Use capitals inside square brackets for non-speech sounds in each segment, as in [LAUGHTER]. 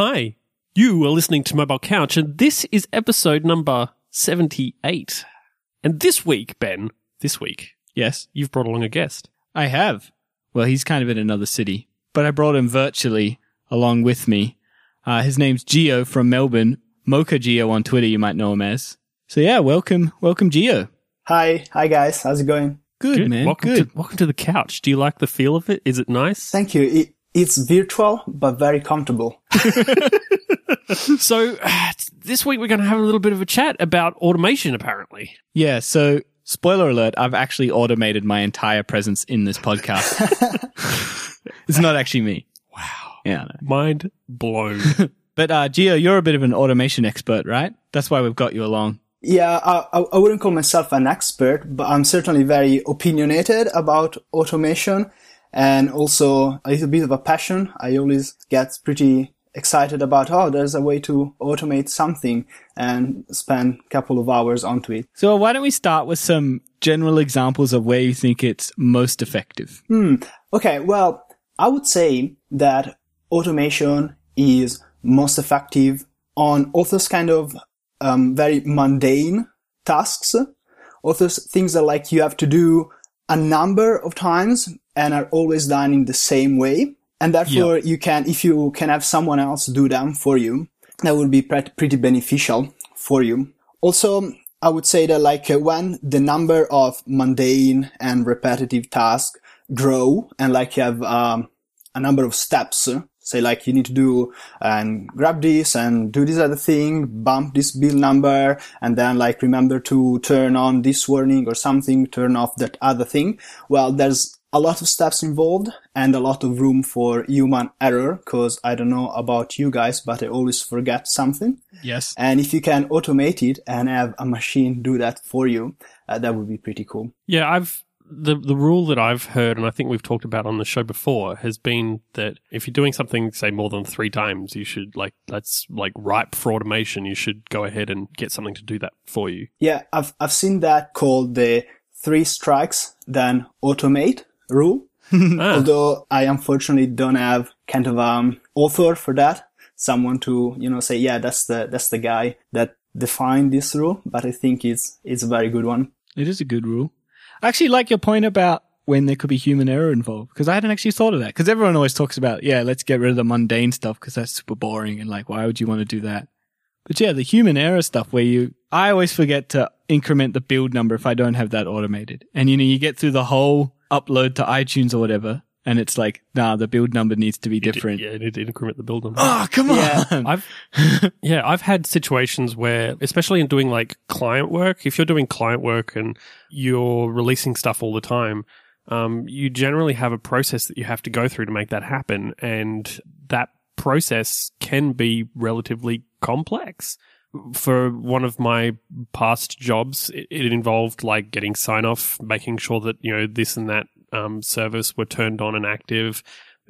Hi, you are listening to Mobile Couch, and this is episode number 78. And this week, Ben, this week, Yes, you've brought along a guest. I have. Well, he's kind of in another city, but I brought him virtually along with me. Uh, his name's Geo from Melbourne. mokagio on Twitter, you might know him as. So yeah, welcome, welcome Geo. Hi, hi guys, how's it going? Good, man. Welcome good. to welcome to the couch. Do you like the feel of it? Is it nice? Thank you. It, it's virtual, but very comfortable. [LAUGHS] So this week we're going to have a little bit of a chat about automation. Apparently, Yeah. So spoiler alert: I've actually automated my entire presence in this podcast. [LAUGHS] it's not actually me. wow, Yeah. I mind blown. [LAUGHS] But uh, Geo, you're a bit of an automation expert, right? That's why we've got you along. Yeah, I, I I wouldn't call myself an expert, but I'm certainly very opinionated about automation and also a little bit of a passion. I always get pretty excited about, oh, there's a way to automate something and spend a couple of hours onto it. So why don't we start with some general examples of where you think it's most effective? hmm. Okay, well, I would say that automation is most effective on all those kind of um, very mundane tasks, all those things that like you have to do a number of times and are always done in the same way. And therefore you can, if you can have someone else do them for you, that would be pretty, pretty beneficial for you. Also, I would say that like uh, when the number of mundane and repetitive tasks grow and like you have um, a number of steps, say like you need to do and grab this and do this other thing, bump this bill number, and then like remember to turn on this warning or something, turn off that other thing. Well, there's a lot of steps involved and a lot of room for human error because I don't know about you guys, but I always forget something. Yes. And if you can automate it and have a machine do that for you, uh, that would be pretty cool. Yeah, I've the the rule that I've heard, and I think we've talked about on the show before, has been that if you're doing something, say more than three times, you should like that's like ripe for automation. You should go ahead and get something to do that for you. Yeah, I've, I've seen that called the three strikes, then automate rule. [LAUGHS] Ah, Although I unfortunately don't have kind of um author for that, someone to you know say yeah that's the that's the guy that defined this rule. But I think it's it's a very good one. It is a good rule. I actually like your point about when there could be human error involved because I hadn't actually thought of that. Because everyone always talks about, yeah, let's get rid of the mundane stuff because that's super boring and like, why would you want to do that? But yeah, the human error stuff where you, I always forget to increment the build number if I don't have that automated. And you know, you get through the whole upload to iTunes or whatever. And it's like, nah, the build number needs to be different. Yeah, you need to increment the build number. Oh, come Yeah. on. [LAUGHS] I've yeah, I've had situations where, especially in doing like client work, if you're doing client work and you're releasing stuff all the time, um, you generally have a process that you have to go through to make that happen, and that process can be relatively complex. For one of my past jobs, it, it involved like getting sign off, making sure that you know this and that um, service were turned on and active,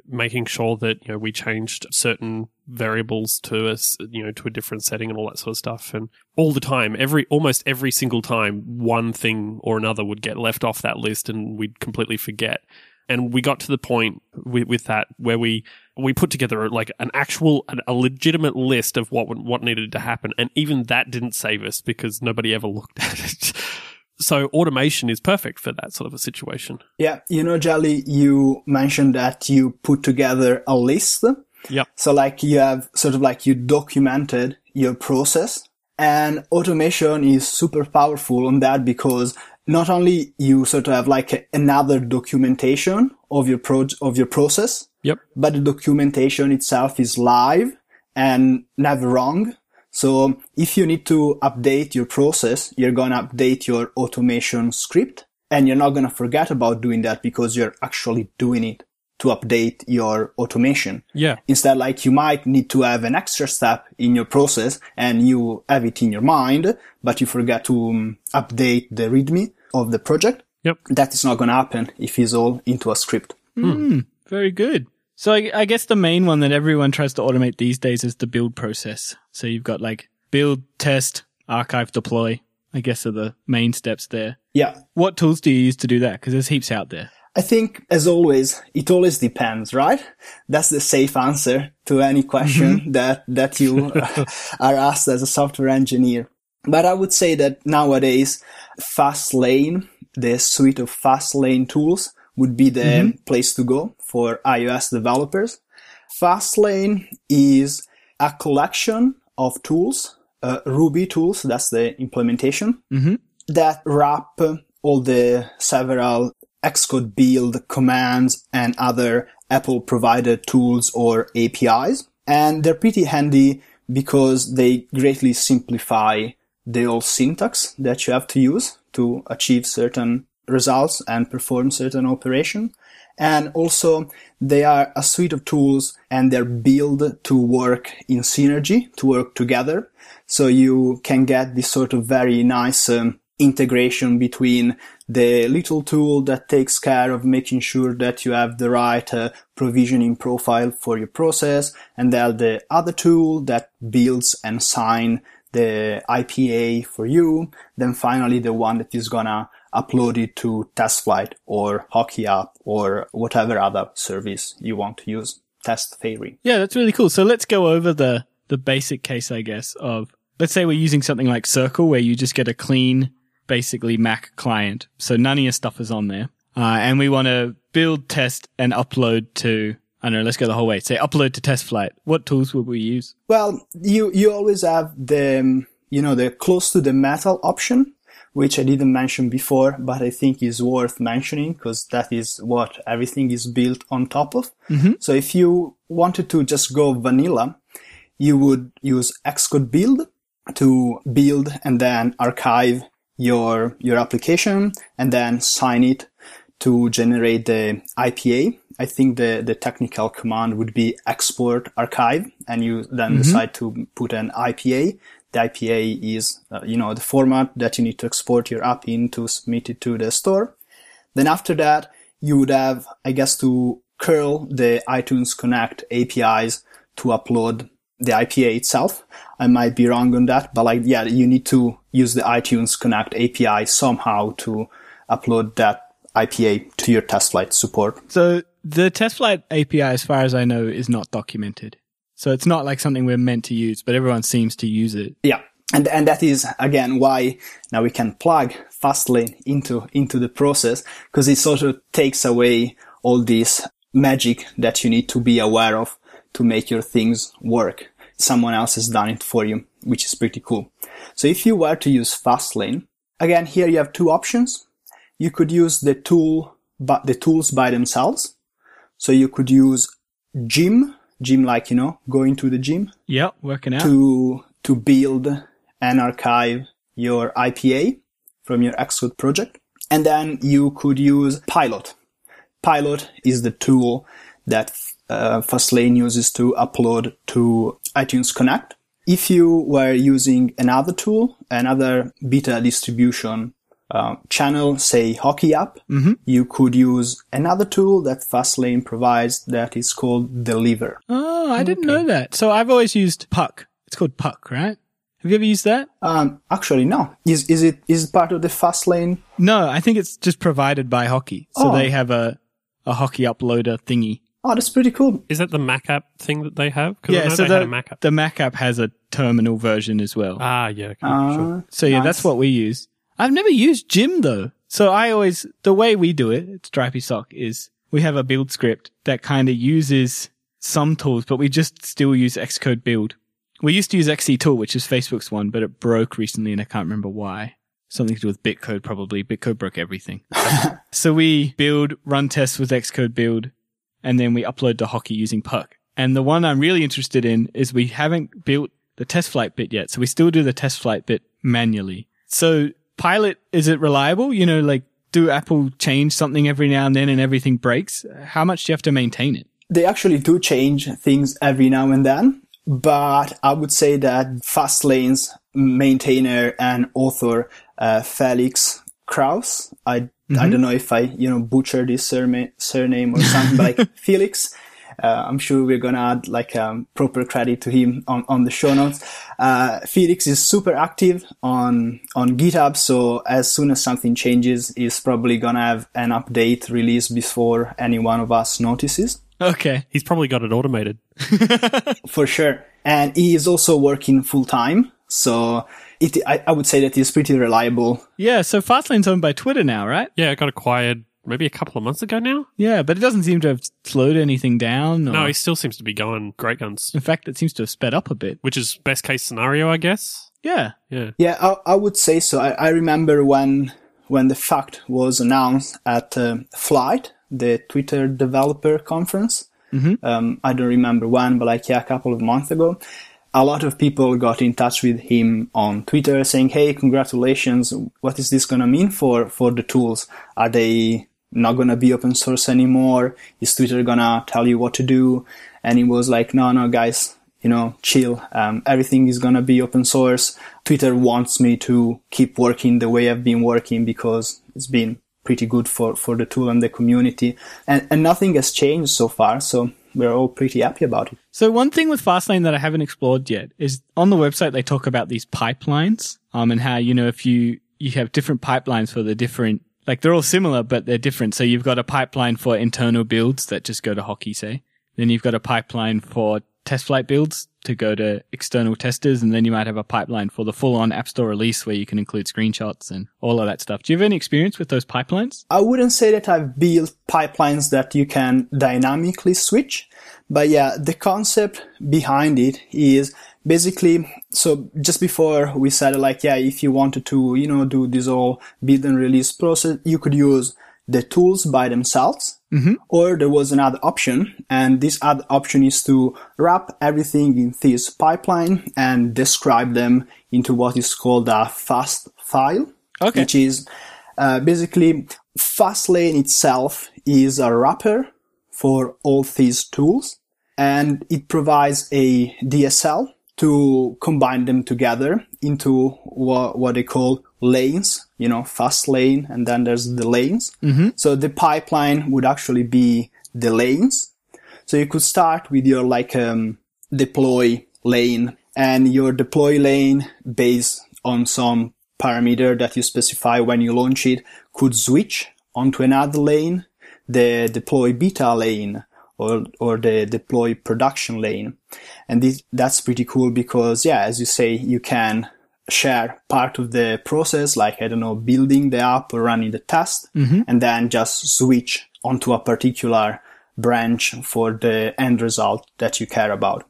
making sure that you know we changed certain variables to us you know to a different setting and all that sort of stuff. And all the time every almost every single time one thing or another would get left off that list and we'd completely forget. And we got to the point with, with that where we we put together like an actual a legitimate list of what what needed to happen. And even that didn't save us because nobody ever looked [LAUGHS] at it so automation is perfect for that sort of a situation Yeah, you know, Jelly, you mentioned that you put together a list. Yeah. So like you have sort of like you documented your process and automation is super powerful on that because not only you sort of have like another documentation of your pro- of your process, yep but the documentation itself is live and never wrong. So if you need to update your process, you're going to update your automation script and you're not going to forget about doing that because you're actually doing it to update your automation. yeah Instead, like you might need to have an extra step in your process and you have it in your mind, but you forget to um, update the README of the project. Yep. That is not going to happen if it's all into a script. Hmm, very good. So I, I guess the main one that everyone tries to automate these days is the build process. So you've got like build, test, archive, deploy. I guess are the main steps there. Yeah. What tools do you use to do that? Because there's heaps out there. I think, as always, it always depends, right? That's the safe answer to any question mm-hmm. that, that you [LAUGHS] are asked as a software engineer. But I would say that nowadays, Fastlane, the suite of Fastlane tools would be the mm-hmm. place to go for iOS developers. Fastlane is a collection of tools, uh, Ruby tools, that's the implementation, mm-hmm. that wrap all the several Xcode build commands and other Apple provided tools or APIs. And they're pretty handy because they greatly simplify the old syntax that you have to use to achieve certain results and perform certain operation. And also they are a suite of tools and they're built to work in synergy, to work together. So you can get this sort of very nice um, integration between the little tool that takes care of making sure that you have the right uh, provisioning profile for your process and then the other tool that builds and sign the IPA for you. Then finally the one that is gonna upload it to TestFlight or HockeyApp or whatever other service you want to use. TestFairy. Yeah, that's really cool. So let's go over the, the basic case, I guess, of let's say we're using something like Circle where you just get a clean basically Mac client. So none of your stuff is on there. Uh, and we want to build, test, and upload to, I don't know, let's go the whole way. Say upload to TestFlight. What tools would we use? Well, you, you always have the, you know, the close to the metal option, which I didn't mention before, but I think is worth mentioning because that is what everything is built on top of. Mm-hmm. So if you wanted to just go vanilla, you would use Xcode build to build and then archive your, your application and then sign it to generate the IPA. I think the, the technical command would be export archive and you then mm-hmm. decide to put an IPA. The IPA is, uh, you know, the format that you need to export your app in to submit it to the store. Then after that, you would have, I guess, to curl the iTunes Connect APIs to upload the IPA itself. I might be wrong on that, but like, yeah, you need to use the iTunes Connect API somehow to upload that IPA to your TestFlight support. So the TestFlight API, as far as I know, is not documented. So it's not like something we're meant to use, but everyone seems to use it. Yeah. And, and that is again why now we can plug Fastlane into, into the process because it sort of takes away all this magic that you need to be aware of to make your things work. Someone else has done it for you, which is pretty cool. So if you were to use Fastlane, again, here you have two options. You could use the tool, but the tools by themselves. So you could use gym, gym like, you know, going to the gym. Yeah, working out. To, to build and archive your IPA from your Xcode project. And then you could use Pilot. Pilot is the tool that uh, Fastlane uses to upload to iTunes Connect. If you were using another tool, another beta distribution uh, channel, say HockeyApp, mm-hmm. you could use another tool that Fastlane provides that is called Deliver. Oh, I didn't okay. know that. So I've always used Puck. It's called Puck, right? Have you ever used that? Um, actually, no. Is is it is it part of the Fastlane? No, I think it's just provided by Hockey. So oh. they have a a Hockey uploader thingy. Oh, that's pretty cool. Is that the Mac app thing that they have? Yeah, so the Mac, the Mac app has a terminal version as well. Ah, yeah. Okay, uh, sure. So yeah, nice. that's what we use. I've never used Gym though. So I always, the way we do it, it's Stripey Sock, is we have a build script that kind of uses some tools, but we just still use Xcode build. We used to use XCTool, which is Facebook's one, but it broke recently and I can't remember why. Something to do with Bitcode probably. Bitcode broke everything. [LAUGHS] so we build, run tests with Xcode build, and then we upload to hockey using Puck. And the one I'm really interested in is we haven't built the test flight bit yet. So we still do the test flight bit manually. So pilot, is it reliable? You know, like do Apple change something every now and then and everything breaks? How much do you have to maintain it? They actually do change things every now and then, but I would say that Fastlane's maintainer and author, uh, Felix Krause, I Mm-hmm. I don't know if I, you know, butchered his surname, surname or something, like [LAUGHS] Felix. Uh, I'm sure we're gonna add like um, proper credit to him on, on the show notes. Uh, Felix is super active on on GitHub, so as soon as something changes, he's probably gonna have an update released before any one of us notices. Okay. He's probably got it automated. [LAUGHS] [LAUGHS] for sure. And he is also working full time. So it, I, I would say that he's pretty reliable. Yeah, so Fastlane's owned by Twitter now, right? Yeah, it got acquired maybe a couple of months ago now. Yeah, but it doesn't seem to have slowed anything down. Or, No, he still seems to be going great guns, in fact, it seems to have sped up a bit. which is best case scenario, I guess. Yeah. Yeah. Yeah, I, I would say so. I, I remember when when the fact was announced at uh, Flight, the Twitter developer conference. Um, I don't remember when, but like yeah, a couple of months ago. A lot of people got in touch with him on Twitter saying, "Hey, congratulations! What is this gonna mean for for the tools? Are they not gonna be open source anymore? Is Twitter gonna tell you what to do?" And he was like, "No, no, guys, you know, chill. Um, everything is gonna be open source. Twitter wants me to keep working the way I've been working because it's been pretty good for, for the tool and the community. And, and nothing has changed so far. So we're all pretty happy about it. So one thing with Fastlane that I haven't explored yet is on the website they talk about these pipelines, um, and how you know if you you have different pipelines for the different like they're all similar but they're different. So you've got a pipeline for internal builds that just go to hockey, say. Then you've got a pipeline for test flight builds to go to external testers, and then you might have a pipeline for the full-on App Store release where you can include screenshots and all of that stuff. Do you have any experience with those pipelines? I wouldn't say that I've built pipelines that you can dynamically switch, but yeah, the concept behind it is basically, so just before we said like, yeah, if you wanted to, you know, do this whole build and release process, you could use the tools by themselves. Or there was another option, and this other option is to wrap everything in this pipeline and describe them into what is called a Fastfile Okay. which is uh, basically Fastlane itself is a wrapper for all these tools, and it provides a DSL to combine them together into what, what they call lanes, you know, fast lane, and then there's the lanes. So the pipeline would actually be the lanes. So you could start with your like um, deploy lane and your deploy lane based on some parameter that you specify when you launch it could switch onto another lane, the deploy beta lane or, or the deploy production lane. And this, that's pretty cool because, yeah, as you say, you can share part of the process, like, I don't know, building the app or running the test, mm-hmm. and then just switch onto a particular branch for the end result that you care about.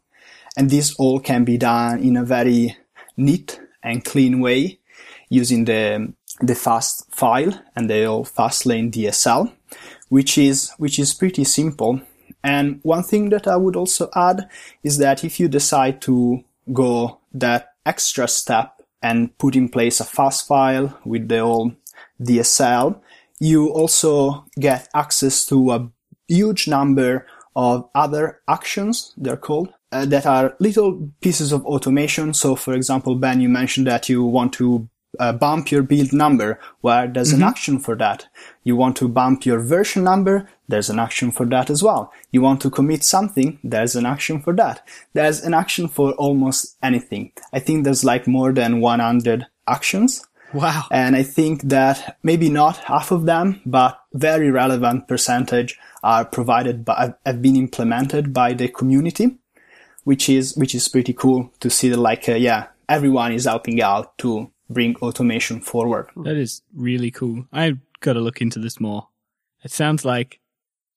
And this all can be done in a very neat and clean way using the, the Fastfile and the old Fastlane DSL, which is, which is pretty simple. And one thing that I would also add is that if you decide to go that extra step and put in place a Fastfile with the old DSL, you also get access to a huge number of other actions, they're called, uh, that are little pieces of automation. So, for example, Ben, you mentioned that you want to uh, bump your build number, where there's an action for that. You want to bump your version number, there's an action for that as well. You want to commit something, there's an action for that. There's an action for almost anything. I think there's like more than 100 actions. Wow. And I think that maybe not half of them, but very relevant percentage are provided by, have been implemented by the community, which is, which is pretty cool to see that like, uh, yeah, everyone is helping out to bring automation forward. That is really cool. I've got to look into this more. It sounds like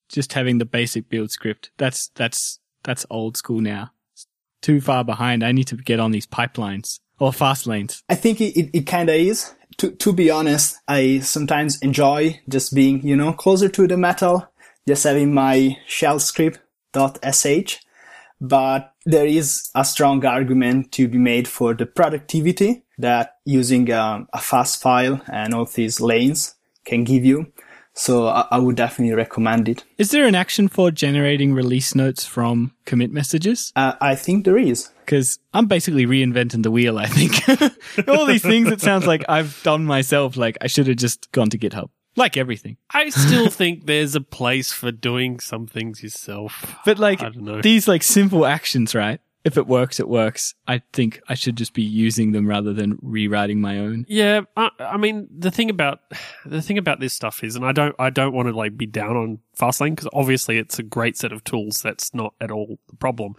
just having the basic build script. That's, that's, that's old school now. It's too far behind. I need to get on these pipelines or fast lanes. I think it, it, it kind of is. To, to be honest, I sometimes enjoy just being, you know, closer to the metal, just having my shell script.sh. But there is a strong argument to be made for the productivity that using um, a Fastfile and all these lanes can give you. So I, I would definitely recommend it. Is there an action for generating release notes from commit messages? Uh, I think there is. Because I'm basically reinventing the wheel, I think. [LAUGHS] All these things it sounds like I've done myself, like I should have just gone to GitHub. Like everything. [LAUGHS] I still [LAUGHS] think there's a place for doing some things yourself. But like I don't know. these like simple actions, right? If it works, it works. I think I should just be using them rather than rewriting my own. Yeah, I, I mean the thing about the thing about this stuff is, and I don't I don't want to like be down on Fastlane because obviously it's a great set of tools. That's not at all the problem.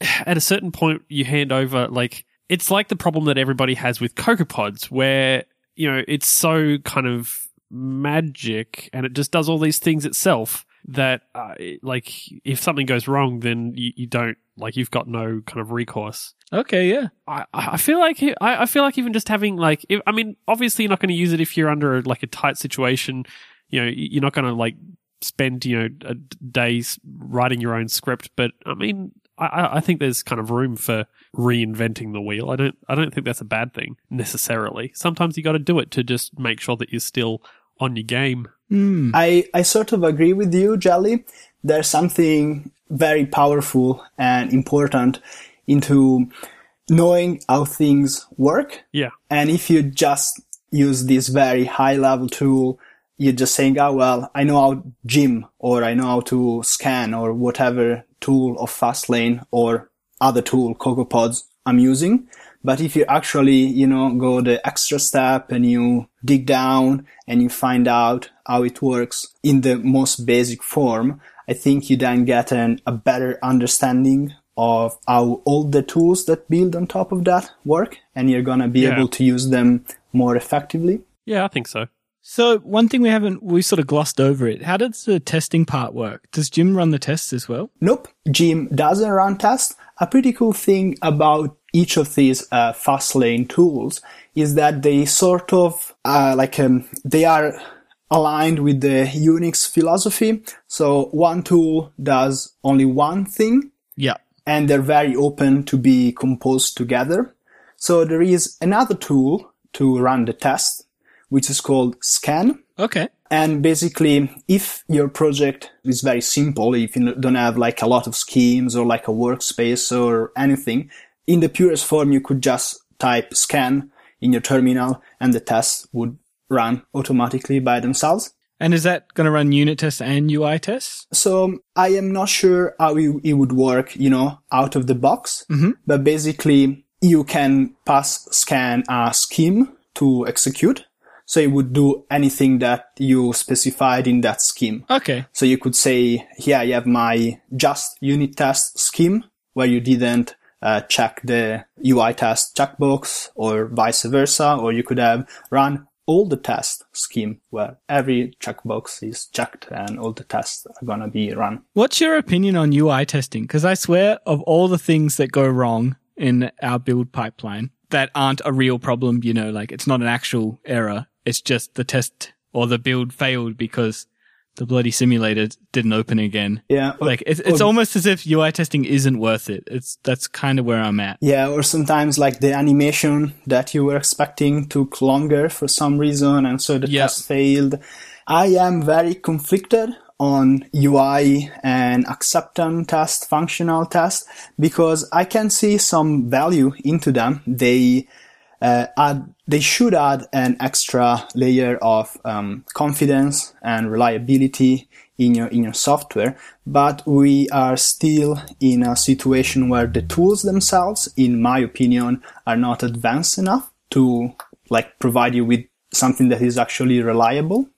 [SIGHS] At a certain point, you hand over like it's like the problem that everybody has with CocoaPods, where you know it's so kind of magic and it just does all these things itself that uh, like if something goes wrong, then you, you don't like you've got no kind of recourse. Okay, yeah. I, I feel like I, I feel like even just having like if, I mean obviously you're not going to use it if you're under like a tight situation you know you're not going to like spend you know a days writing your own script but I mean I, I think there's kind of room for reinventing the wheel I don't I don't think that's a bad thing necessarily sometimes you got to do it to just make sure that you're still on your game Hmm. I, I sort of agree with you, Jelly. There's something very powerful and important into knowing how things work. yeah And if you just use this very high level tool, you're just saying, oh, well, I know how to gym or I know how to scan or whatever tool of Fastlane or other tool, CocoaPods I'm using. But if you actually, you know, go the extra step and you dig down and you find out how it works in the most basic form, I think you then get an, a better understanding of how all the tools that build on top of that work and you're going to be Yeah. able to use them more effectively. yeah I think so So one thing we haven't we sort of glossed over it. How does the testing part work? Does Gym run the tests as well? Nope, Gym doesn't run tests. A pretty cool thing about each of these uh, Fastlane tools is that they sort of uh, like um, they are aligned with the Unix philosophy. So one tool does only one thing, Yeah. and they're very open to be composed together. So there is another tool to run the test, which is called Scan. Okay. And basically, if your project is very simple, if you don't have like a lot of schemes or like a workspace or anything, in the purest form, you could just type scan in your terminal and the tests would run automatically by themselves. And is that going to run unit tests and UI tests? So I am not sure how it, would work, you know, out of the box, mm-hmm. but basically you can pass scan a scheme to execute. So it would do anything that you specified in that scheme. Okay. So you could say, here I have my just unit test scheme where you didn't uh, check the UI test checkbox or vice versa, or you could have run all the test scheme where every checkbox is checked and all the tests are going to be run. What's your opinion on UI testing? Because I swear, of all the things that go wrong in our build pipeline that aren't a real problem, you know, like it's not an actual error. It's just the test or the build failed because the bloody simulator didn't open again. Yeah. Like it's, it's almost as if UI testing isn't worth it. It's that's kind of where I'm at. Yeah, or sometimes like the animation that you were expecting took longer for some reason and so the Yeah. test failed. I am very conflicted on UI and acceptance test, functional test, because I can see some value into them. They uh, add, they should add an extra layer of um, confidence and reliability in your in your software. But we are still in a situation where the tools themselves, in my opinion, are not advanced enough to like provide you with something that is actually reliable.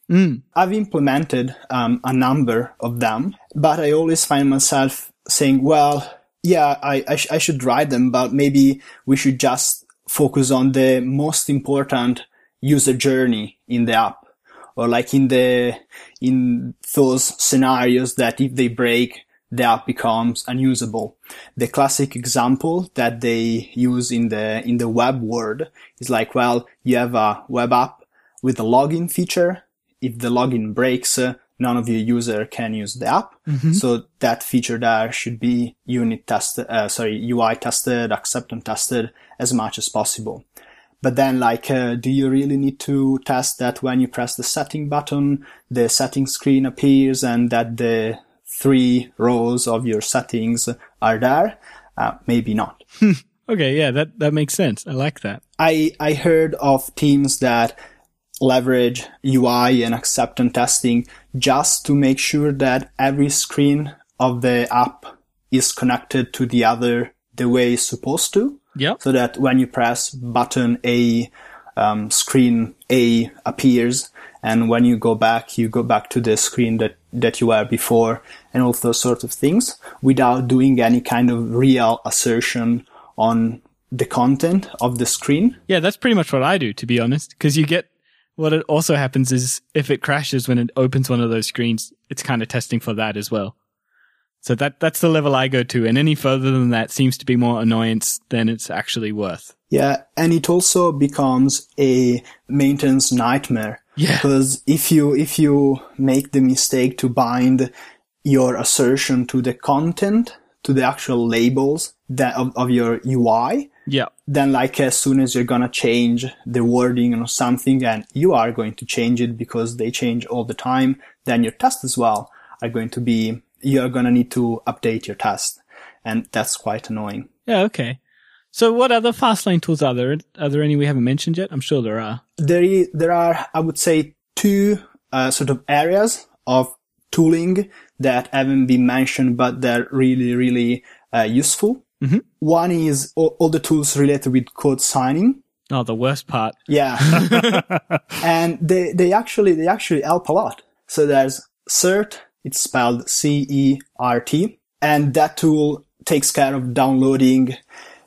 I've implemented um, a number of them, but I always find myself saying, well, yeah, I, I, sh- I should write them, but maybe we should just focus on the most important user journey in the app or like in the, in those scenarios that if they break, the app becomes unusable. The classic example that they use in the, in the web world is like, well, you have a web app with a login feature. If the login breaks, none of your user can use the app. So that feature there should be unit tested, uh, sorry, UI tested, acceptance tested as much as possible. But then like, uh, do you really need to test that when you press the setting button, the setting screen appears and that the three rows of your settings are there? Uh, maybe not. Okay, yeah, that that makes sense. I like that. I, I heard of teams that leverage UI and acceptance testing just to make sure that every screen of the app is connected to the other the way it's supposed to. Yep. So that when you press button A, um, screen A appears. And when you go back, you go back to the screen that, that you were before and all those sorts of things without doing any kind of real assertion on the content of the screen. Yeah, that's pretty much what I do, to be honest. Because you get what it also happens is if it crashes when it opens one of those screens, it's kind of testing for that as well. So that that's the level I go to, and any further than that seems to be more annoyance than it's actually worth. Yeah, and it also becomes a maintenance nightmare. Yeah. Because if you if you make the mistake to bind your assertion to the content, to the actual labels that of, of your UI, Yeah. then like as soon as you're gonna change the wording or something and you are going to change it because they change all the time, then your tests as well are going to be, you're gonna need to update your test. And that's quite annoying. Yeah. Okay. So what other fastlane tools are there? Are there any we haven't mentioned yet? I'm sure there are. There is, there are, I would say, two uh, sort of areas of tooling that haven't been mentioned, but they're really, really uh, useful. Mhm. One is all, all the tools related with code signing. Oh, the worst part. Yeah. [LAUGHS] and they, they actually, they actually help a lot. So there's CERT, it's spelled C-E-R-T, and that tool takes care of downloading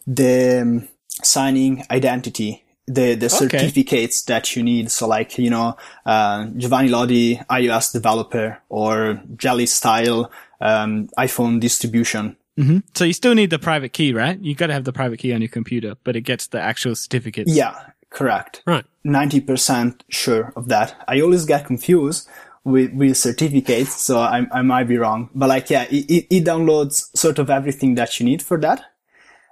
the um, signing identity, the, the certificates that you need. So like, you know, uh, Giovanni Lodi, iOS developer or Jelly style, um, iPhone distribution. Hmm So you still need the private key, right? You got to have the private key on your computer, but it gets the actual certificate. Yeah, correct. Right. 90% sure of that. I always get confused with, with certificates, so I, I might be wrong. But like, yeah, it, it, it downloads sort of everything that you need for that.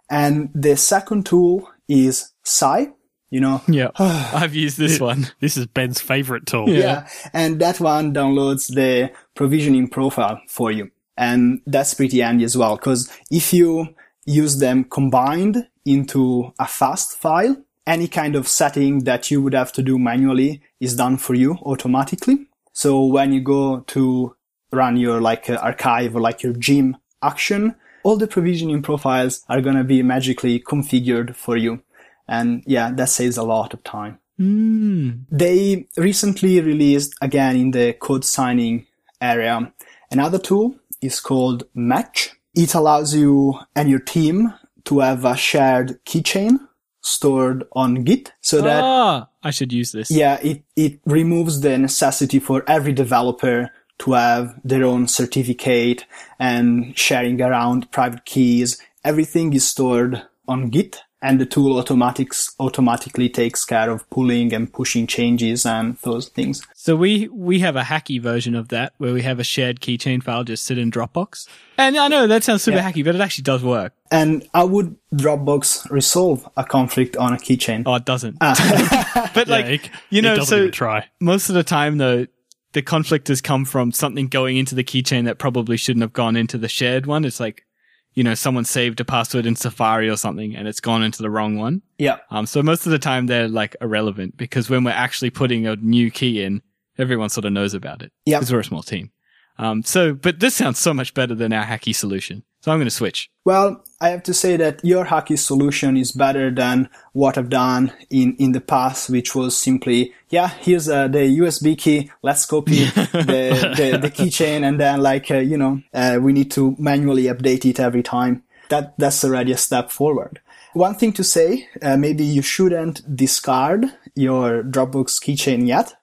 And the second tool is Sigh, you know. Yeah. [SIGHS] I've used this one. This is Ben's favorite tool. Yeah. And that one downloads the provisioning profile for you. And that's pretty handy as well, because if you use them combined into a Fastfile, any kind of setting that you would have to do manually is done for you automatically. So when you go to run your like uh, archive or like your gym action, all the provisioning profiles are going to be magically configured for you. And yeah, that saves a lot of time. Mm. They recently released again in the code signing area another tool is called Match. It allows you and your team to have a shared keychain stored on Git so that Ah, I should use this. yeah, it, it removes the necessity for every developer to have their own certificate and sharing around private keys. Everything is stored on Git and the tool automatics automatically takes care of pulling and pushing changes and those things. So we we have a hacky version of that where we have a shared keychain file just sit in Dropbox. And I know that sounds super Yeah. hacky, but it actually does work. And how would Dropbox resolve a conflict on a keychain? Oh, it doesn't. Ah. [LAUGHS] but like yeah, it, you know, it doesn't so even try. most of the time though, the conflict has come from something going into the keychain that probably shouldn't have gone into the shared one. It's like, you know, someone saved a password in Safari or something and it's gone into the wrong one. yeah. Um, so most of the time they're like irrelevant because when we're actually putting a new key in, everyone sort of knows about it. Yeah. Because we're a small team. Um, so, but this sounds so much better than our hacky solution. So I'm going to switch. Well, I have to say that your hacky solution is better than what I've done in, in the past, which was simply, yeah, here's uh, the USB key. Let's copy [LAUGHS] the, the, the keychain. And then like, uh, you know, uh, we need to manually update it every time. That, that's already a step forward. One thing to say, uh, maybe you shouldn't discard your Dropbox keychain yet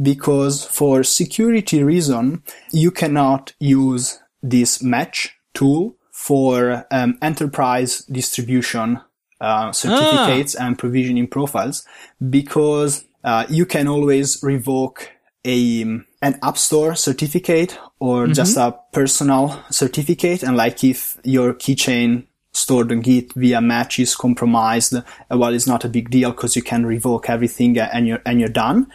because for security reason, you cannot use this match tool for um, enterprise distribution uh, certificates and provisioning profiles because uh, you can always revoke a an app store certificate or just a personal certificate. And like if your keychain stored on git via match is compromised uh, well it's not a big deal because you can revoke everything and you're and you're done.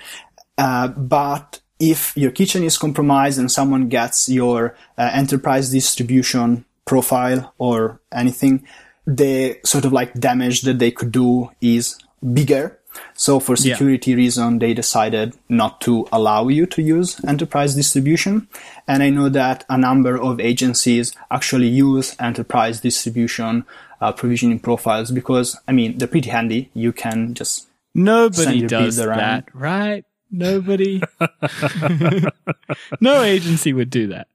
Uh, but if your keychain is compromised and someone gets your uh, enterprise distribution profile or anything, the sort of like damage that they could do is bigger. So for Yeah. security reason, they decided not to allow you to use enterprise distribution. And I know that a number of agencies actually use enterprise distribution uh, provisioning profiles because, I mean, they're pretty handy. You can just Send Nobody does that, right? Nobody. [LAUGHS] no agency would do that.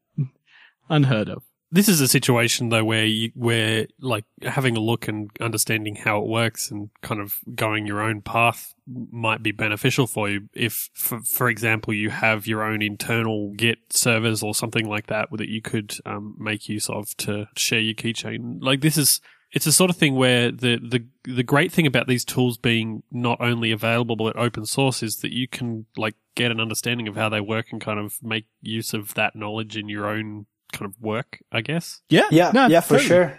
Unheard of. This is a situation though where you, where like having a look and understanding how it works and kind of going your own path might be beneficial for you. If, for, for example, you have your own internal Git servers or something like that that you could um, make use of to share your keychain. Like this is it's the sort of thing where the, the the great thing about these tools being not only available at open source is that you can like get an understanding of how they work and kind of make use of that knowledge in your own kind of work, I guess. Yeah. Yeah, no, yeah, for sure.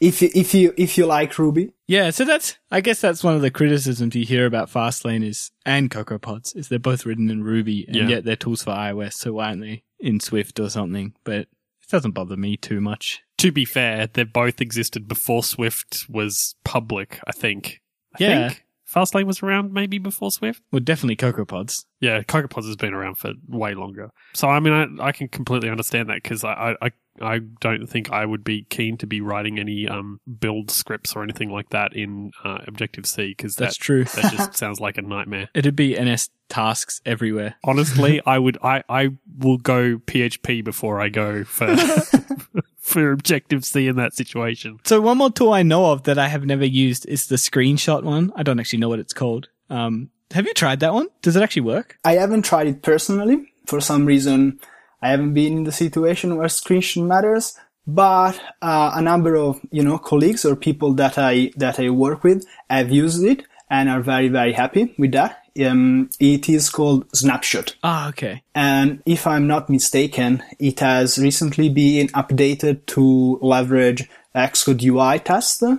If you, if you, if you like Ruby, Yeah, so that's I guess that's one of the criticisms you hear about Fastlane is and CocoaPods is they're both written in Ruby and Yeah. yet they're tools for iOS, so why aren't they in Swift or something? But it doesn't bother me too much. To be fair, they both existed before Swift was public, I think. I Yeah. think Fastlane was around maybe before Swift. Well, definitely CocoaPods. Yeah, CocoaPods has been around for way longer. So, I mean, I, I can completely understand that because I, I, I don't think I would be keen to be writing any um, build scripts or anything like that in uh, Objective C because That's true. that just [LAUGHS] sounds like a nightmare. It'd be NS tasks everywhere. Honestly, [LAUGHS] I would, I, I will go PHP before I go for, [LAUGHS] for Objective C in that situation. So one more tool I know of that I have never used is the screenshot one. I don't actually know what it's called. Um, have you tried that one? Does it actually work? I haven't tried it personally. For some reason, I haven't been in the situation where screenshot matters. But uh, a number of you know colleagues or people that I that I work with have used it and are very very happy with that. Um, it is called Snapshot, Ah, okay. and if I'm not mistaken, it has recently been updated to leverage Xcode UI test, the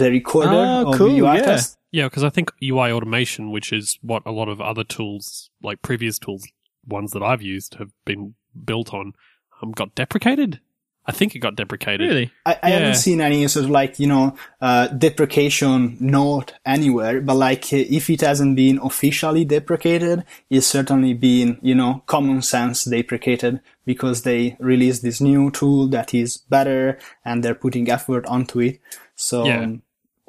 the recorder Oh, of cool, UI yeah. test. Yeah, because I think UI automation, which is what a lot of other tools, like previous tools, ones that I've used, have been built on, um, got deprecated. I think it got deprecated. Really? I, I Yeah. haven't seen any sort of like, you know, uh, deprecation note anywhere, but like uh, if it hasn't been officially deprecated, it's certainly been, you know, common sense deprecated because they released this new tool that is better and they're putting effort onto it. So, Yeah.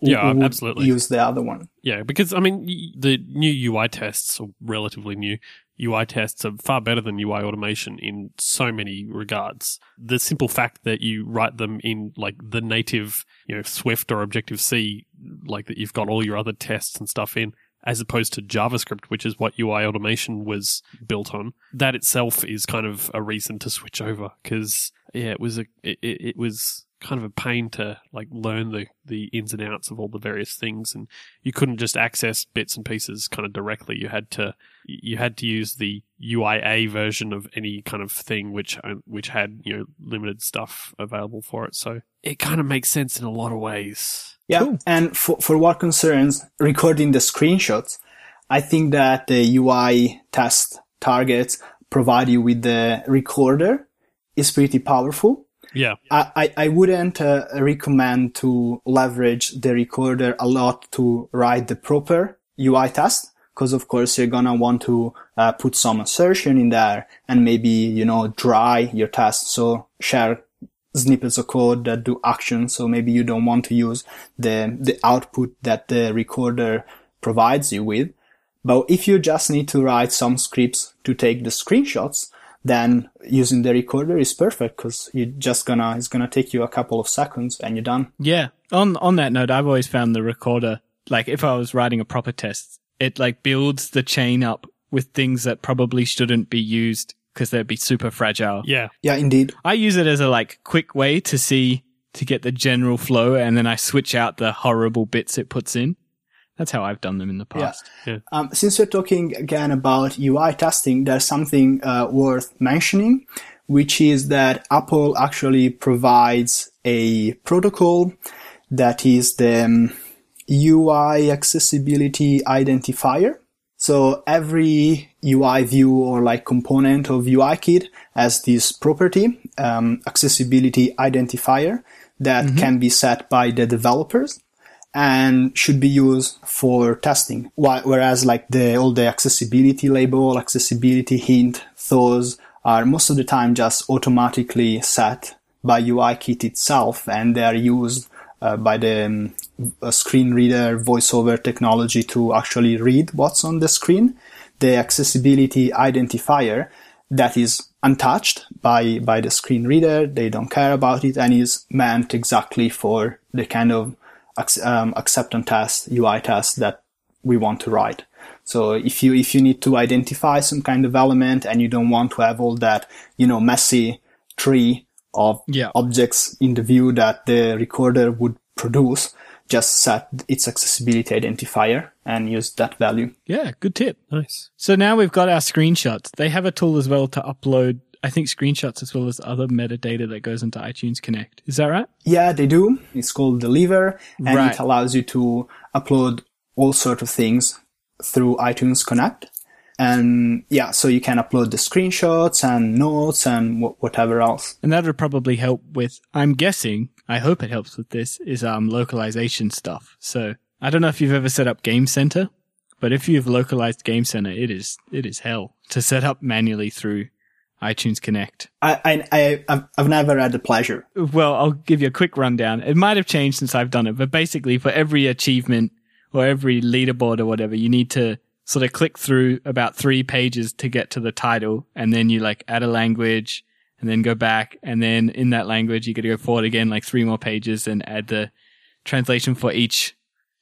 Yeah, absolutely. Use the other one. Yeah, because I mean, the new UI tests are relatively new. UI tests are far better than UI automation in so many regards. The simple fact that you write them in like the native, you know, Swift or Objective C, like that you've got all your other tests and stuff in, as opposed to JavaScript, which is what UI automation was built on. That itself is kind of a reason to switch over because yeah, it was a it it was kind of a pain to like learn the the ins and outs of all the various things and you couldn't just access bits and pieces kind of directly you had to you had to use the UIA version of any kind of thing which uh, which had you know limited stuff available for it so it kind of makes sense in a lot of ways Yeah. Cool. And for, for what concerns recording the screenshots, I think that the UI test targets provide you with the recorder is pretty powerful. Yeah. I, I, wouldn't uh, recommend to leverage the recorder a lot to write the proper UI test because of course you're gonna want to uh, put some assertion in there and maybe you know dry your test. So share snippets of code that do actions so maybe you don't want to use the the output that the recorder provides you with. But if you just need to write some scripts to take the screenshots then using the recorder is perfect because you're just gonna it's gonna take you a couple of seconds and you're done Yeah. On on that note, I've always found the recorder like if I was writing a proper test, it like builds the chain up with things that probably shouldn't be used because they'd be super fragile. yeah yeah indeed I use it as a like quick way to see to get the general flow and then I switch out the horrible bits it puts in. That's how I've done them in the past. Um, since we're talking again about UI testing, there's something uh, worth mentioning, which is that Apple actually provides a protocol that is the um, UI accessibility identifier. So every UI view or like component of UIKit has this property, um, accessibility identifier that can be set by the developers. And should be used for testing. Whereas like the all the accessibility label, accessibility hint, those are most of the time just automatically set by UIKit itself and they are used uh, by the um, screen reader voiceover technology to actually read what's on the screen. The accessibility identifier that is untouched by, by the screen reader. They don't care about it and is meant exactly for the kind of um, acceptance test, UI test that we want to write. So if you, if you need to identify some kind of element and you don't want to have all that, you know, messy tree of yeah. objects in the view that the recorder would produce, just set its accessibility identifier and use that value. Yeah, good tip. Nice. So now we've got our screenshots. They have a tool as well to upload, I think, screenshots as well as other metadata that goes into iTunes Connect. Is that right? Yeah, they do. It's called Deliver and Right. it allows you to upload all sorts of things through iTunes Connect. And yeah, so you can upload the screenshots and notes and wh- whatever else. And that would probably help with, I'm guessing, I hope it helps with this, is um localization stuff. So I don't know if you've ever set up Game Center, but if you've localized Game Center, it is, it is hell to set up manually through iTunes Connect. I, I, I, I've, I've never had the pleasure. Well, I'll give you a quick rundown. It might have changed since I've done it, but basically for every achievement or every leaderboard or whatever, you need to sort of click through about three pages to get to the title. And then you like add a language and then go back. And then in that language, you got to go forward again, like three more pages and add the translation for each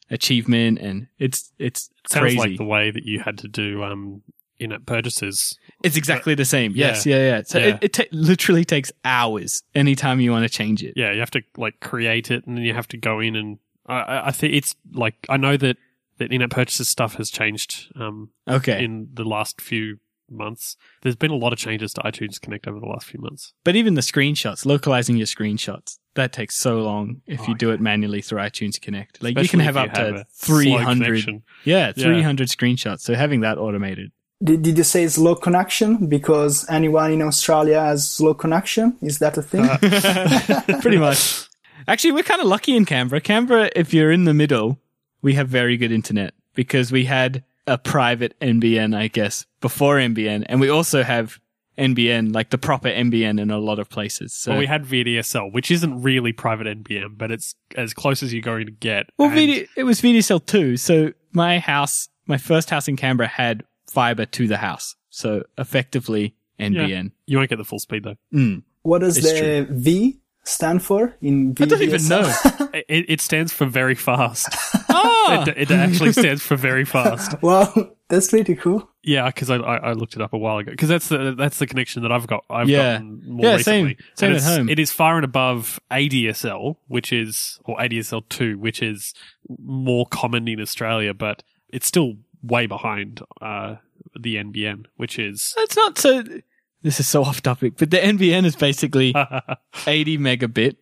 achievement. And it's, it's Sounds crazy. like the way that you had to do um, in-app purchases. it's exactly the same. Yes. Yeah. Yeah. Yeah. So Yeah. it, it ta- literally takes hours anytime you want to change it. Yeah, you have to like create it, and then you have to go in and I- I, think it's like I know that that in-app purchases stuff has changed um, Okay. in the last few months. There's been a lot of changes to iTunes Connect over the last few months. But even the screenshots, localizing your screenshots, that takes so long if you Oh, do it manually through iTunes Connect. Like you can have up you to a slow 300. Yeah, Yeah. 300 screenshots. So having that automated. Did, did you say slow connection? Because anyone in Australia has slow connection? Is that a thing? Uh, [LAUGHS] pretty much. Actually, we're kind of lucky in Canberra. Canberra, if you're in the middle, we have very good internet because we had a private NBN, I guess, before NBN. And we also have NBN, like the proper NBN in a lot of places. So Well, we had VDSL, which isn't really private NBN, but it's as close as you're going to get. Well, And- VD, it was VDSL too. So my house, my first house in Canberra had fiber to the house. So effectively NBN. you won't get the full speed though. Mm. what does It's the V stand for in I don't even know. [LAUGHS] It, it stands for very fast. [LAUGHS] ah! it, it actually stands for very fast. [LAUGHS] Well, that's pretty cool. Yeah, because I, I I looked it up a while ago. Because that's the that's the connection that I've got. I've Yeah. gotten more Yeah, recently. same- same at home. It is far and above ADSL, which is or ADSL two, which is more common in Australia, but it's still way behind uh, the NBN, which is [LAUGHS] That's not so. This is so off topic, but the NBN is basically [LAUGHS] 80 megabit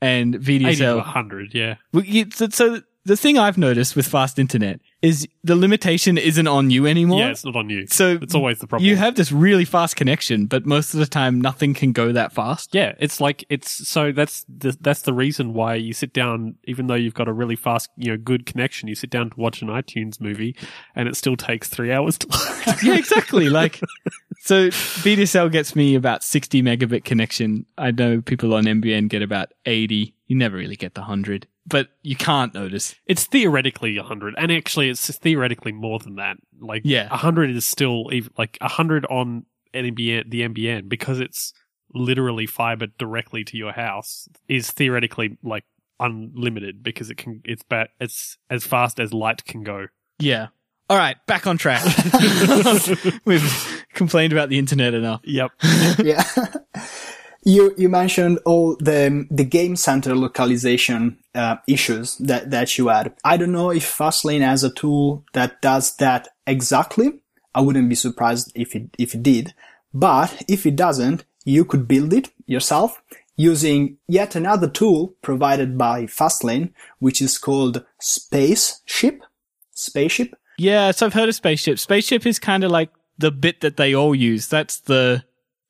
and eighty to VDSL. hundred. Yeah, Well, you- So, so the thing I've noticed with fast internet is the limitation isn't on you anymore. yeah, it's not on you. So It's always the problem. you have this really fast connection, but most of the time nothing can go that fast. Yeah, it's like it's so that's the that's the reason why you sit down, even though you've got a really fast, you know, good connection. You sit down to watch an iTunes movie, and it still takes three hours to load. [LAUGHS] yeah, exactly. Like, so VDSL gets me about 60 megabit connection. I know people on NBN get about 80. You never really get the 100, but you can't notice. it's theoretically hundred, and actually, it's theoretically more than that. Like, Yeah. hundred is still even like hundred on NBN, the NBN, because it's literally fiber directly to your house. Is theoretically like unlimited because it can. It's ba- It's as fast as light can go. Yeah. All right, back on track. [LAUGHS] [LAUGHS] We've complained about the internet enough. Yep. [LAUGHS] yeah. You you mentioned all the the game center localization uh, issues that that you had. I don't know if Fastlane has a tool that does that exactly. I wouldn't be surprised if it if it did. But if it doesn't, you could build it yourself using yet another tool provided by Fastlane, which is called Spaceship. Spaceship. Yeah, so I've heard of Spaceship. Spaceship is kind of like the bit that they all use. That's the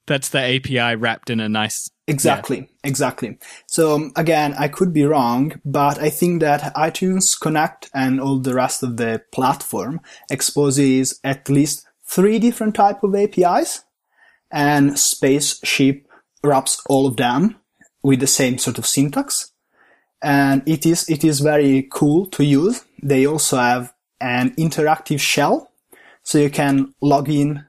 that's the API wrapped in a nice Exactly, exactly. So um, again, I could be wrong, but I think that iTunes Connect and all the rest of the platform exposes at least three different type of APIs and Spaceship wraps all of them with the same sort of syntax. And it is, it is very cool to use. They also have an interactive shell. So you can log in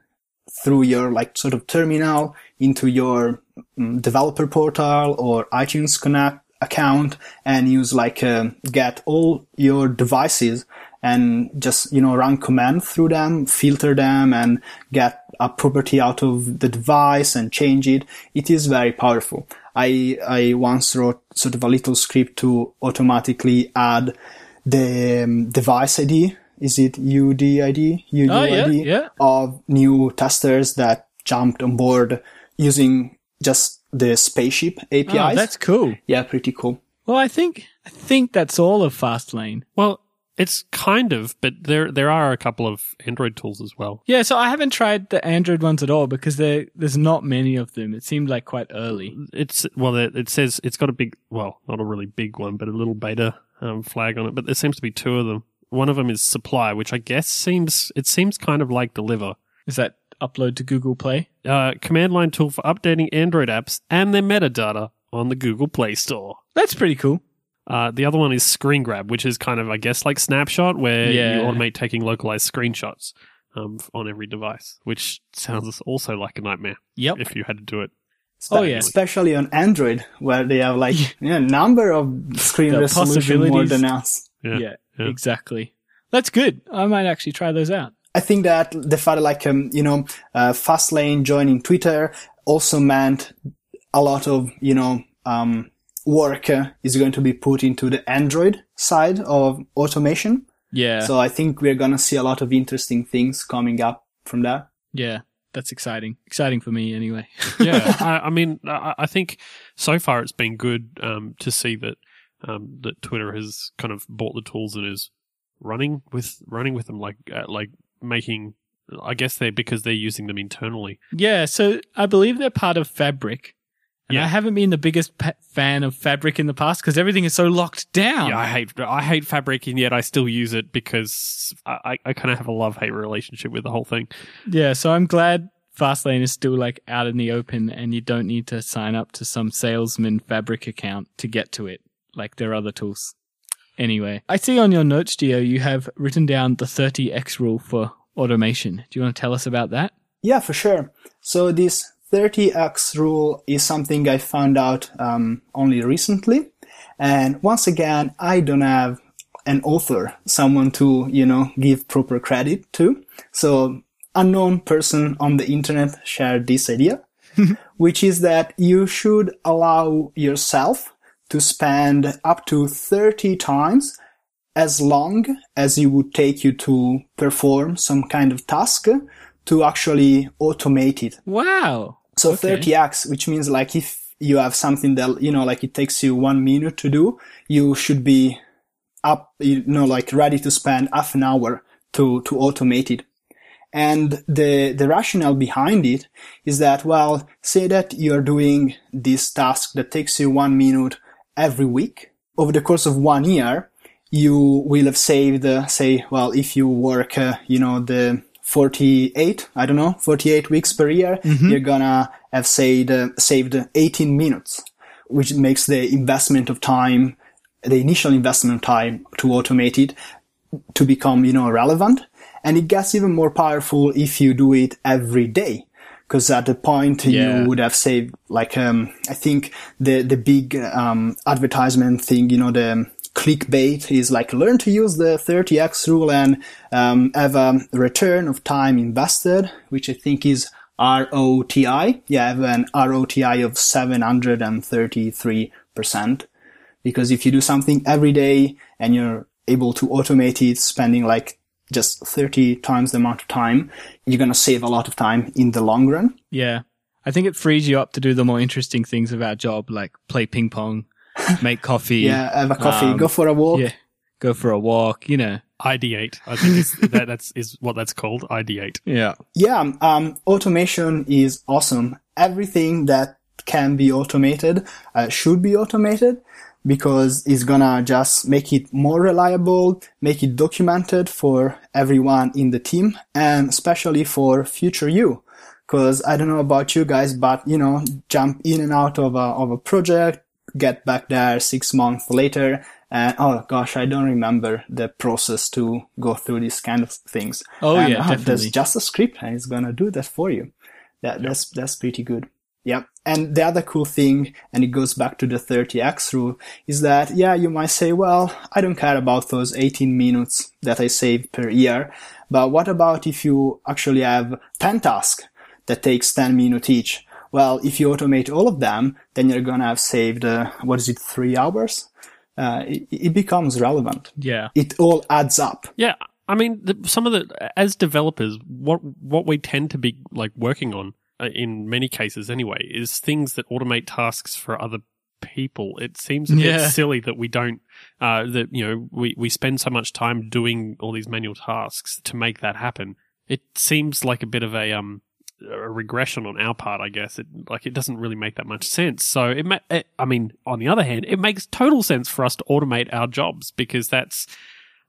through your like sort of terminal into your um, developer portal or iTunes Connect account and use like uh, get all your devices and just you know run command through them filter them and get a property out of the device and change it. It is very powerful. I i once wrote sort of a little script to automatically add the um, device id is it UDID, UUID Oh, yeah, yeah. of new testers that jumped on board using just the spaceship APIs. Oh, that's cool. yeah, pretty cool. Well, I think I think that's all of Fastlane. Well, it's kind of, but there there are a couple of Android tools as well. Yeah, so I haven't tried the Android ones at all because there there's not many of them. It seemed like quite early. It's well, it, it says it's got a big, well, not a really big one, but a little beta um, flag on it. But there seems to be two of them. One of them is Supply, which I guess seems it seems kind of like Deliver. Is that upload to Google Play? Uh, command line tool for updating Android apps and their metadata on the Google Play Store. That's pretty cool. Uh, the other one is Screen Grab, which is kind of, I guess, like Snapshot, where Yeah. you automate taking localized screenshots um, on every device, which sounds also like a nightmare Yep. if you had to do it. Oh, yeah. Especially on Android, where they have like [LAUGHS] yeah, number of screen The resolution more than us. Yeah. Yeah, yeah. exactly. That's good. I might actually try those out. I think that the fact like um, you know uh, Fastlane joining Twitter also meant a lot of you know um, work uh, is going to be put into the Android side of automation. Yeah. So I think we're gonna see a lot of interesting things coming up from that. yeah. That's exciting. Exciting for me anyway. [LAUGHS] yeah, I, I mean, I, I think so far it's been good um, to see that um, that Twitter has kind of bought the tools and is running with running with them, like uh, like making. I guess they because they're using them internally. yeah, so I believe they're part of Fabric. And Yeah. I haven't been the biggest pa- fan of Fabric in the past because everything is so locked down. Yeah, I hate I hate Fabric, and yet I still use it because I, I, I kind of have a love hate relationship with the whole thing. Yeah, so I'm glad Fastlane is still like out in the open and you don't need to sign up to some salesman fabric account to get to it like their other tools. Anyway, I see on your notes, Gio, you have written down the 30x rule for automation. Do you want to tell us about that? Yeah, for sure. So this 30x rule is something I found out um, only recently, and once again, I don't have an author, someone to you know give proper credit to. So unknown person on the internet shared this idea, [LAUGHS] which is that you should allow yourself to spend up to 30 times as long as it would take you to perform some kind of task to actually automate it. Wow. So Okay. 30x, which means like if you have something that, you know, like it takes you one minute to do, you should be up, you know, like ready to spend half an hour to, to automate it. And the, the rationale behind it is that, well, say that you're doing this task that takes you one minute every week. Over the course of one year, you will have saved, uh, say, well, if you work, uh, you know, the 48, I don't know, 48 weeks per year, you're gonna have saved, uh, saved 18 minutes, which makes the investment of time, the initial investment of time to automate it to become, you know, relevant. And it gets even more powerful if you do it every day. Cause at the point Yeah. you would have saved, like, um, I think the, the big, um, advertisement thing, you know, the clickbait is like learn to use the 30x rule and, um, have a return of time invested, which I think is ROTI. Yeah, have an ROTI of 733%. Because if you do something every day and you're able to automate it, spending like just 30 times the amount of time, you're going to save a lot of time in the long run. Yeah. I think it frees you up to do the more interesting things of our job, like play ping pong, [LAUGHS] make coffee. Yeah, have a coffee, Um, go for a walk. Yeah. Go for a walk, you know. Ideate, I think is, [LAUGHS] that that's is what that's called. Ideate. Yeah. Yeah, um, automation is awesome. Everything that can be automated, uh, should be automated because it's gonna just make it more reliable, make it documented for everyone in the team and especially for future you. Cause I don't know about you guys, but you know, jump in and out of a, of a project, get back there six months later and oh gosh, I don't remember the process to go through these kind of things. Oh And, yeah, oh, definitely. There's just a script and it's gonna do that for you. That, that's, that's pretty good. Yeah. And the other cool thing, and it goes back to the 30x rule, is that, yeah, you might say, well, I don't care about those 18 minutes that I save per year. But what about if you actually have 10 tasks that takes 10 minutes each? Well, if you automate all of them, then you're gonna have saved, uh, what is it, three hours? Uh, it, it becomes relevant. yeah. It all adds up. Yeah, I mean, the, some of the as developers, what what we tend to be like working on in many cases anyway is things that automate tasks for other people. It seems a bit Yeah. silly that we don't uh, that you know we we spend so much time doing all these manual tasks to make that happen. It seems like a bit of a um a regression on our part, I guess. It like it doesn't really make that much sense. So it, ma- it I mean, on the other hand, it makes total sense for us to automate our jobs because that's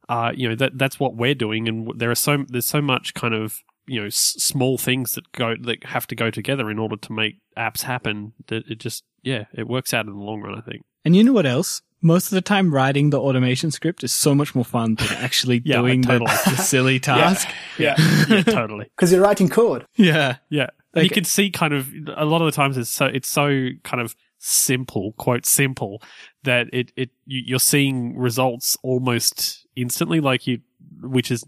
uh, you know that that's what we're doing, and there are so there's so much kind of you know s- small things that go that have to go together in order to make apps happen. That it just yeah, it works out in the long run. I think. And you know what else? Most of the time, writing the automation script is so much more fun than [LAUGHS] actually Yeah, doing the, totally. [LAUGHS] the silly [LAUGHS] task. Yeah. Yeah, totally. Cause you're writing code. Yeah. Yeah, you can see kind of a lot of the times it's so it's so kind of simple, quote simple, that it it you, you're seeing results almost instantly, like you, which is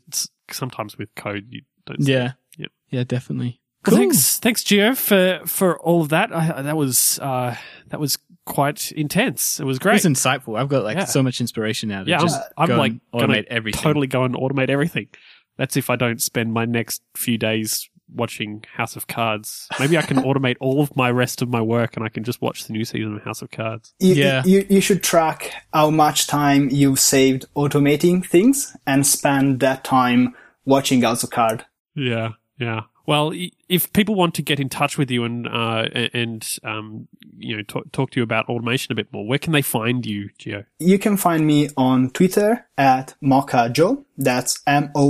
sometimes with code you don't. See. Yeah. Yep. Yeah, definitely. Well, Thanks, thanks, Gio, for for all of that. I, that was uh, that was quite intense. It was great. It's insightful. I've got like Yeah. so much inspiration now. of yeah, it. I'm, Just I'm like gonna automate everything. totally go and automate everything. That's if I don't spend my next few days watching House of Cards. Maybe I can [LAUGHS] automate all of my rest of my work, and I can just watch the new season of House of Cards. You, Yeah. you, you should track how much time you've saved automating things and spend that time watching House of Card. Yeah, yeah. Well, if people want to get in touch with you and uh, and um, you know talk, talk to you about automation a bit more, where can they find you, Gio? You can find me on Twitter at mokagio. That's M-O-K-A-G-I-O.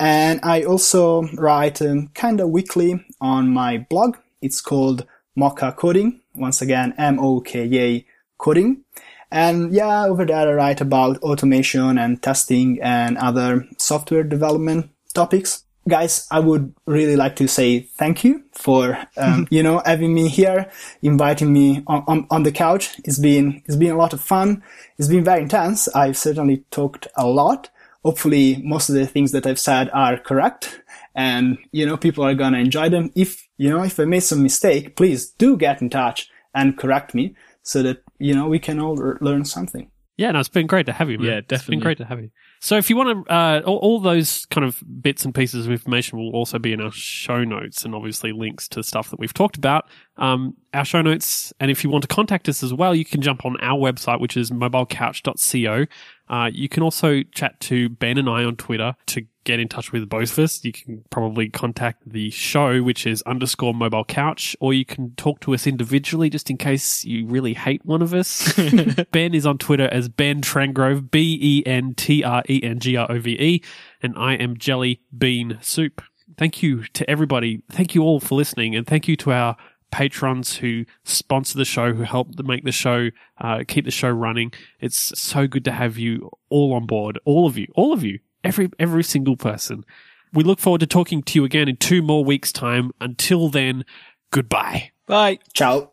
And I also write um, kind of weekly on my blog. It's called mokacoding. Once again, M-O-K-A coding. And yeah, over there I write about automation and testing and other software development topics. Guys, I would really like to say thank you for, um, [LAUGHS] you know, having me here, inviting me on, on, on the couch. It's been, it's been a lot of fun. It's been very intense. I've certainly talked a lot. Hopefully most of the things that I've said are correct and, you know, people are going to enjoy them. If, you know, if I made some mistake, please do get in touch and correct me so that, you know, we can all r- learn something. Yeah, no, it's been great to have you. Man. Yeah, It's been definitely. great to have you. So, if you want to, uh, all, all those kind of bits and pieces of information will also be in our show notes, and obviously links to stuff that we've talked about. Um, our show notes, and if you want to contact us as well, you can jump on our website, which is mobilecouch.co. Uh, you can also chat to Ben and I on Twitter to get in touch with both of us. You can probably contact the show, which is underscore mobile couch, or you can talk to us individually just in case you really hate one of us. [LAUGHS] ben is on Twitter as Ben Trengrove, B E N T R E N G R O V E, and I am Jelly Bean Soup. Thank you to everybody. Thank you all for listening, and thank you to our patrons who sponsor the show, who help to make the show, uh, keep the show running. It's so good to have you all on board. All of you, all of you, every, every single person. We look forward to talking to you again in two more weeks time. Until then, goodbye. Bye. Ciao.